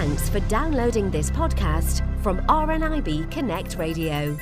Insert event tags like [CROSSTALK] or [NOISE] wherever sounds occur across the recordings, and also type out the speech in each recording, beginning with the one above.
Thanks for downloading this podcast from RNIB Connect Radio.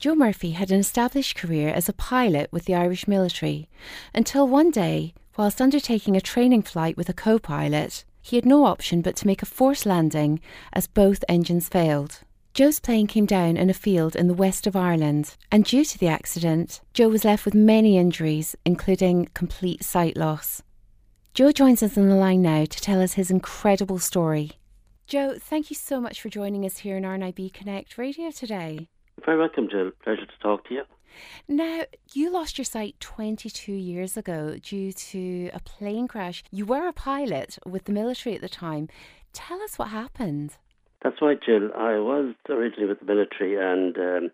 Joe Murphy had an established career as a pilot with the Irish military until one day, whilst undertaking a training flight with a co pilot, he had no option but to make a forced landing as both engines failed. Joe's plane came down in a field in the west of Ireland, and due to the accident, Joe was left with many injuries, including complete sight loss. Joe joins us on the line now to tell us his incredible story. Joe, thank you so much for joining us here in RNIB Connect Radio today. Very welcome, Jill. Pleasure to talk to you. Now, you lost your sight 22 years ago due to a plane crash. You were a pilot with the military at the time. Tell us what happened. That's right, Jill. I was originally with the military and um,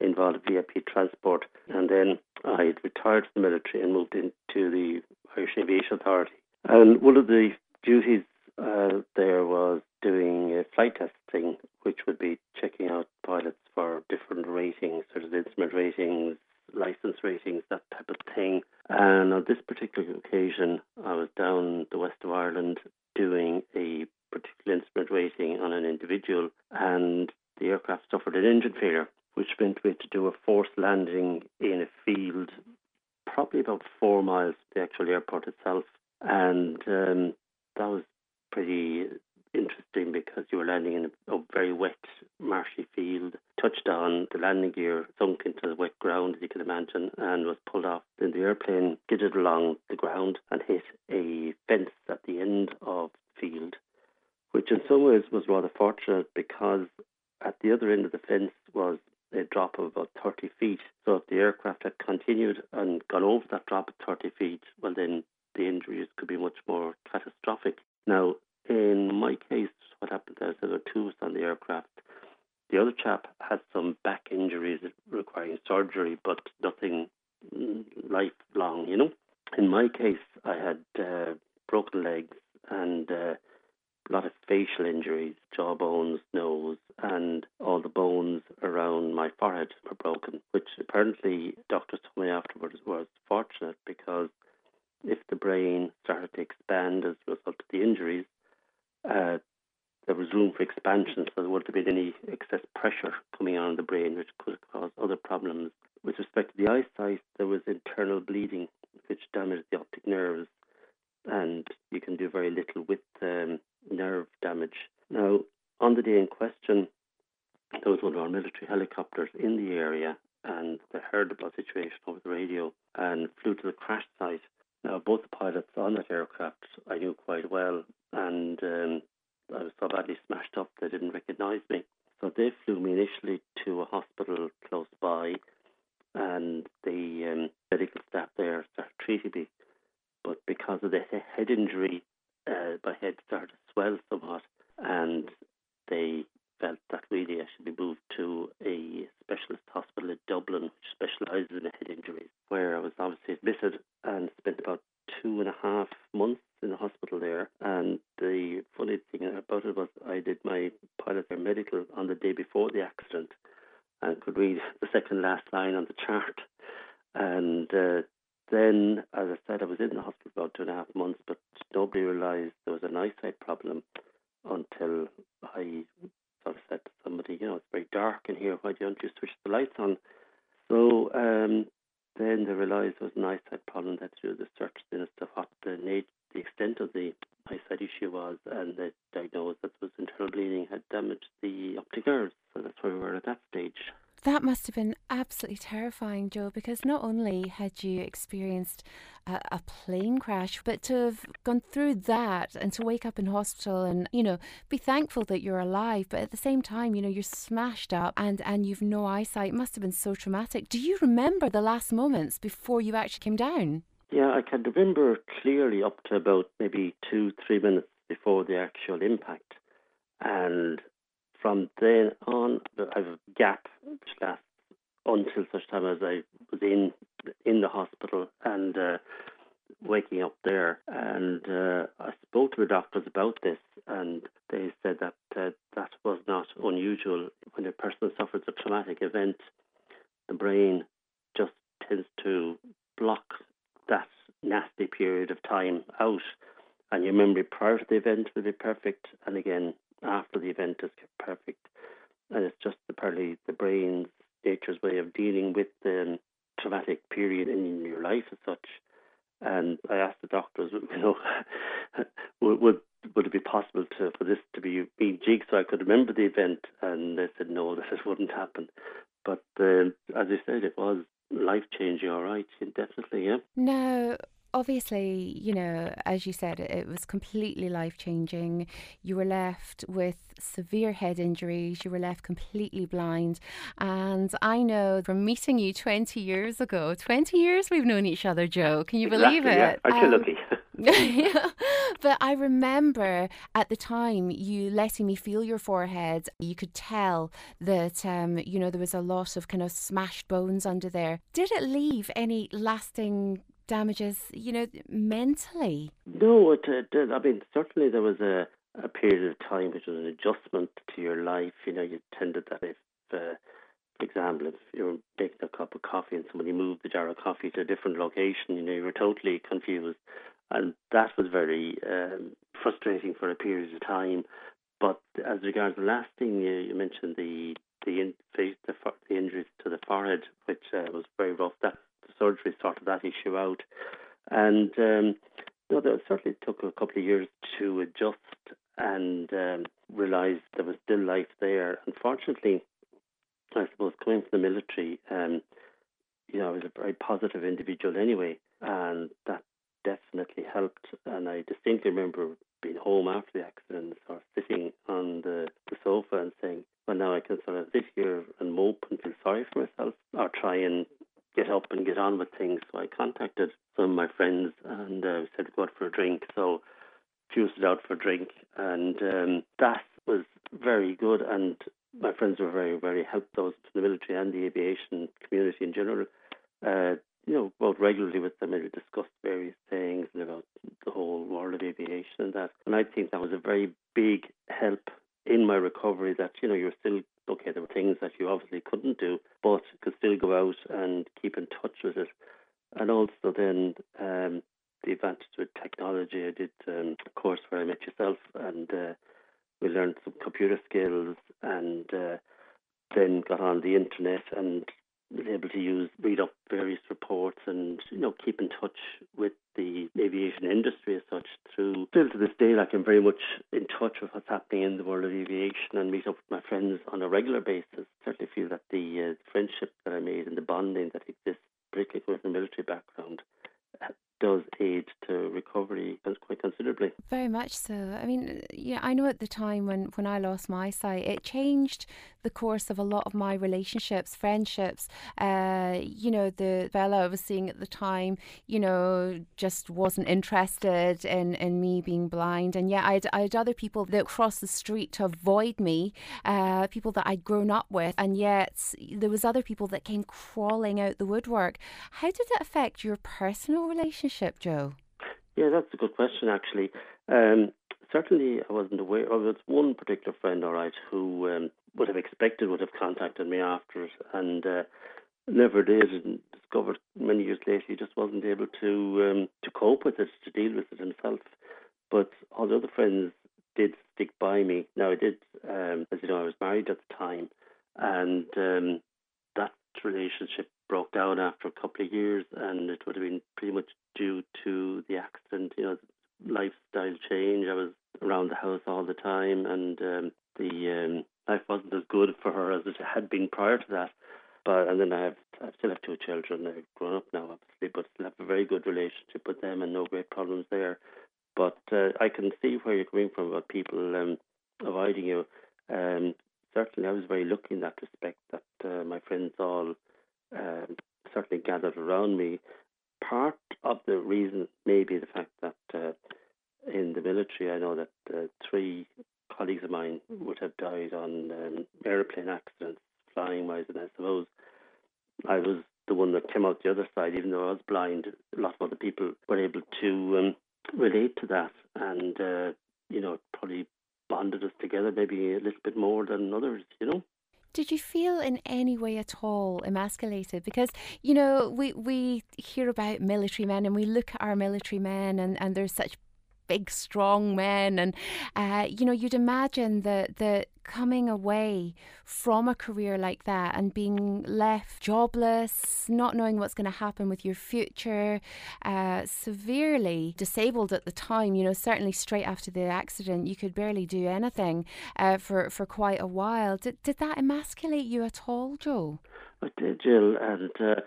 involved in VIP transport, and then I retired from the military and moved into the Irish Aviation Authority. And one of the duties uh, there was doing a flight testing, which would be checking out pilots for different ratings, such as instrument ratings, license ratings, that type of thing. And on this particular occasion, I was down the west of Ireland doing a particular instrument rating on an individual, and the aircraft suffered an engine failure, which meant we had to do a forced landing in a field, probably about four miles from the actual airport itself. And um, that was pretty interesting because you were landing in a, a, very wet, marshy field. Touched on, the landing gear sunk into the wet ground, as you can imagine, and was pulled off. Then the airplane skidded along the ground and hit a fence at the end of the field which in some ways was rather fortunate because at the other end of the fence was a drop of about 30 feet. So if the aircraft had continued and gone over that drop of 30 feet, well, then the injuries could be much more catastrophic. Now, in my case, what happened is there were two on the aircraft. The other chap had some back injuries requiring surgery, but nothing lifelong, you know. In my case, I had uh, broken legs and uh, a lot of facial injuries, jaw bones, nose, and all the bones around my forehead were broken, which apparently doctors told me afterwards was fortunate because if the brain started to expand as a result of the injuries, uh, there was room for expansion, so there wouldn't have been any excess pressure coming on the brain, which could cause other problems. With respect to the eyesight, there was internal bleeding, which damaged the optic nerves, and you can do very little with um, nerve damage. Now, on the day in question, there was one of our military helicopters in the area and they heard about the situation over the radio and flew to the crash site. Now, both the pilots on that aircraft I knew quite well, and um, I was so badly smashed up they didn't recognize me. So they flew me initially to a hospital close by, and they um, medical staff there started treating me. But because of the head injury, uh, my head started to swell somewhat, and they felt that really I should be moved to a specialist hospital in Dublin, which specialises in head injuries, where I was obviously admitted and spent about two and a half months in the hospital there. And the funny thing about it was I did my pilot medical on the day before the accident and could read [LAUGHS] the second last line on the chart. And uh, then, as I said, I was in the hospital about two and a half months, but nobody realised there was an eyesight problem until I sort of said to somebody, you know, it's very dark in here. Why don't you switch the lights on? So um, then they realised there was an eyesight problem. To do the search as to what the, the extent of the eyesight issue was, and they diagnosed that there was internal bleeding had damaged the optic nerves. So that's where we were at that stage. That must have been absolutely terrifying, Joe, because not only had you experienced a, a, plane crash, but to have gone through that and to wake up in hospital and, you know, be thankful that you're alive, but at the same time, you know, you're smashed up and, and you've no eyesight. It must have been so traumatic. Do you remember the last moments before you actually came down? Yeah, I can remember clearly up to about maybe two, three minutes before the actual impact. And from then on, I have a gap which lasts until such time as I was in in the hospital and uh, waking up there. And uh, I spoke to the doctors about this, and they said that uh, that was not unusual. When a person suffers a traumatic event, the brain just tends to block that nasty period of time out and your memory prior to the event will be perfect, and again after the event is perfect. And it's just apparently the brain's nature's way of dealing with the traumatic period in your life as such. And I asked the doctors, [LAUGHS] you know, would, would would it be possible to for this to be jig so I could remember the event? And they said no, [LAUGHS] that it wouldn't happen. But uh, as I said, it was life changing. All right, definitely, yeah. No, obviously, you know, as you said, it was completely life changing. You were left with severe head injuries, you were left completely blind. And I know from meeting you 20 years ago, 20 years we've known each other, Joe. Can you exactly, believe it? Yeah. Um, yeah. [LAUGHS] [LAUGHS] But I remember at the time you letting me feel your forehead. You could tell that, um, you know, there was a lot of kind of smashed bones under there. Did it leave any lasting damages, you know, mentally? No, it, did. I mean, certainly there was a, a period of time which was an adjustment to your life. You know, you tended that if, uh, for example, if you were making a cup of coffee and somebody moved the jar of coffee to a different location, you know, you were totally confused. And that was very um, frustrating for a period of time. But as regards the lasting, you, you mentioned the the, in, the the injuries to the forehead, which uh, was very rough. That surgery sorted that issue out. And um, no, certainly took a couple of years to adjust and um, realise there was still life there. Unfortunately, I suppose coming from the military, um, you know, I was a very positive individual anyway, and that definitely helped. And I distinctly remember being home after the accident or sitting on the, the sofa and saying, well, now I can sort of sit here and mope and feel sorry for myself or try and get up and get on with things. So I contacted some of my friends and uh, said go out for a drink. So fused it out for a drink, and um, that was very good. And my friends were very, very helped those from the military and the aviation community in general. Uh, you know, both regularly with them and we discussed various things about the whole world of aviation and that. And I think that was a very big help in my recovery that, you know, you're still okay, there were things that you obviously couldn't do, but could still go out and keep in touch with it. And also then um, the advantage with technology. I did um, a course where I met yourself, and uh, we learned some computer skills, and uh, then got on the internet and able to use read up various reports and you know keep in touch with the aviation industry as such through still to this day like I'm very much in touch with what's happening in the world of aviation and meet up with my friends on a regular basis. Certainly feel that the uh, friendship that I made and the bonding that exists, particularly with the military background, does aid to recovery quite considerably. Very much so. I mean, yeah, I know at the time when, when I lost my sight, it changed the course of a lot of my relationships, friendships. Uh, you know, the fella I was seeing at the time, you know, just wasn't interested in, in me being blind. And yeah, I had, I had other people that crossed the street to avoid me, uh, people that I'd grown up with. And yet there was other people that came crawling out the woodwork. How did it affect your personal relationship? Relationship, Joe? Yeah, that's a good question, actually. Um, certainly, I wasn't aware. There was one particular friend, all right, who um, would have expected would have contacted me after it, and uh, never did, and discovered many years later he just wasn't able to um, to cope with it, to deal with it himself. But all the other friends did stick by me. Now, I did, um, as you know, I was married at the time, and um, relationship broke down after a couple of years, and it would have been pretty much due to the accident. You know, lifestyle change. I was around the house all the time, and um, the um, life wasn't as good for her as it had been prior to that. But and then I have I still have two children. They're grown up now, obviously, but still have a very good relationship with them, and no great problems there. But uh, I can see where you're coming from about people um, avoiding you. Um, certainly, I was very lucky in that respect that uh, my friends all um, certainly gathered around me. Part of the reason may be the fact that uh, in the military, I know that uh, three colleagues of mine would have died on um, aeroplane accidents, flying wise, and I suppose I was the one that came out the other side, even though I was blind. A lot of other people were able to um, relate to that, and uh, you know, probably bonded us together maybe a little bit more than others, you know. Did you feel in any way at all emasculated? Because, you know, we, we hear about military men and we look at our military men and, and there's such big, strong men. And, uh, you know, you'd imagine that the coming away from a career like that and being left jobless, not knowing what's going to happen with your future, uh, severely disabled at the time, you know, certainly straight after the accident, you could barely do anything uh, for, for quite a while. Did, did that emasculate you at all, Joe? It did, Jill. And, uh,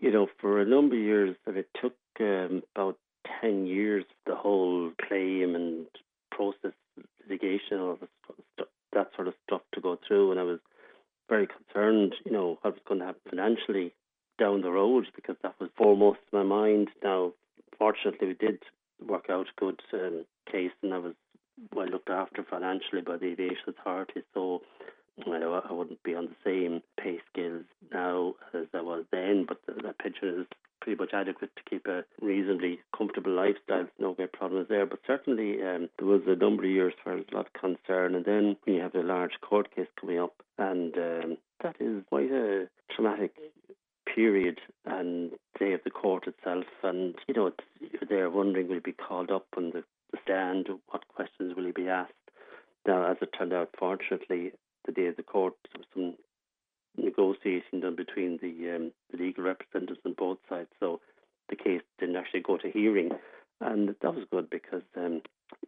you know, for a number of years, that it took um, about 10 years, the whole claim and process litigation, all the st- that sort of stuff to go through. And I was very concerned, you know, what was going to happen financially down the road because that was foremost in my mind. Now, fortunately, we did work out a good um, case and I was well looked after financially by the aviation authority. So you know, I wouldn't be on the same pay scales now as I was then, but the, pension is pretty much adequate to keep a reasonably comfortable lifestyle. No great problems there. But certainly um, there was a number of years where there was a lot of concern. And then you have a large court case coming up, and um, that is quite a traumatic period and day of the court itself. And, you know, you're there wondering will he be called up on the stand? What questions will he be asked? Now, as it turned out, fortunately, the day of the court, there was some negotiating done between the, um, the legal representatives on both sides. So the case didn't actually go to hearing, and that was good because um,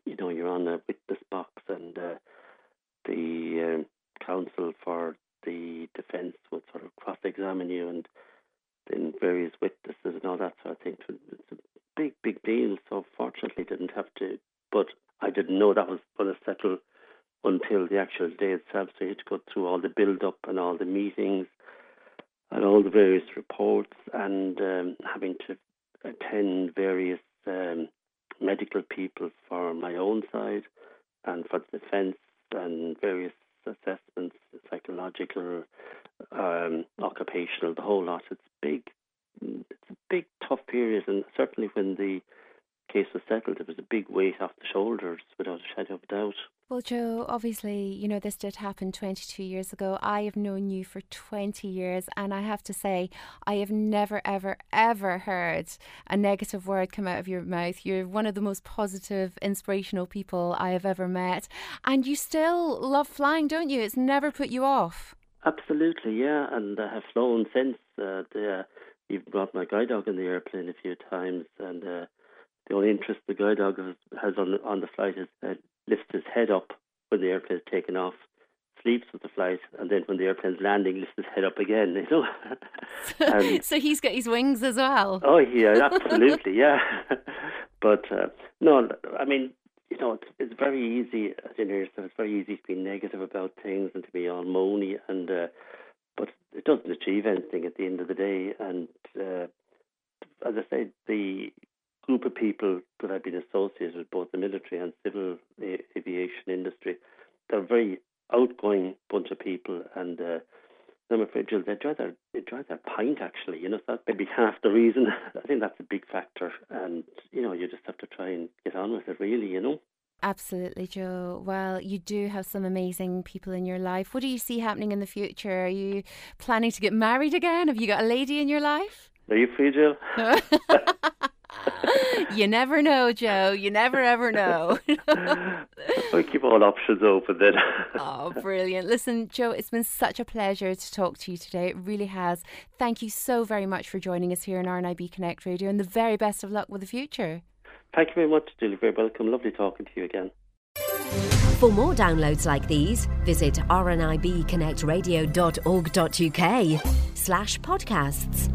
you know you're on a witness box, and uh, the uh, counsel for the defence would sort of cross-examine you, and then various witnesses and all that sort of thing. It's a big, big deal. So fortunately, didn't have to, but I didn't know that was going to settle until the actual day itself. So you had to go through all the build up and all the meetings and all the various reports and um, having to attend various um, people for my own side and for the defence and various assessments, psychological, um, occupational, the whole lot. It's big. It's a big, tough period, and certainly when the case was settled, it was a big weight off the shoulders, without a shadow of a doubt. Joe, obviously, you know, this did happen 22 years ago. I have known you for 20 years, and I have to say, I have never, ever, ever heard a negative word come out of your mouth. You're one of the most positive, inspirational people I have ever met. And you still love flying, don't you? It's never put you off. Absolutely, yeah. And I have flown since. Uh, the, uh, you've brought my guide dog in the airplane a few times, and uh, the only interest the guide dog has, on, on the flight is uh, lifts his head up when the airplane is taken off, sleeps with the flight, and then when the airplane's landing, lifts his head up again. [LAUGHS] You know. [LAUGHS] and, so he's got his wings as well. Oh yeah, [LAUGHS] absolutely, yeah. but uh, no, I mean, you know, it's, it's very easy, as you know yourself, it's very easy to be negative about things and to be all moany, and uh, but it doesn't achieve anything at the end of the day. And uh, as I said, the group of people that I've been associated with, both the military and civil aviation industry. They're a very outgoing bunch of people, and uh, I'm afraid, Jill, they enjoy their they enjoy their pint. Actually, you know, so that's maybe half the reason. [LAUGHS] I think that's a big factor, and you know, you just have to try and get on with it. Really, you know. Absolutely, Joe. Well, you do have some amazing people in your life. What do you see happening in the future? Are you planning to get married again? Have you got a lady in your life? Are you free, Jill? [LAUGHS] [LAUGHS] [LAUGHS] you never know, Joe. You never ever know. [LAUGHS] we keep all options open then. [LAUGHS] oh, brilliant. Listen, Joe, it's been such a pleasure to talk to you today. It really has. Thank you so very much for joining us here on RNIB Connect Radio and the very best of luck with the future. Thank you very much, Julie. Very welcome. Lovely talking to you again. For more downloads like these, visit rnibconnectradio.org.uk slash podcasts.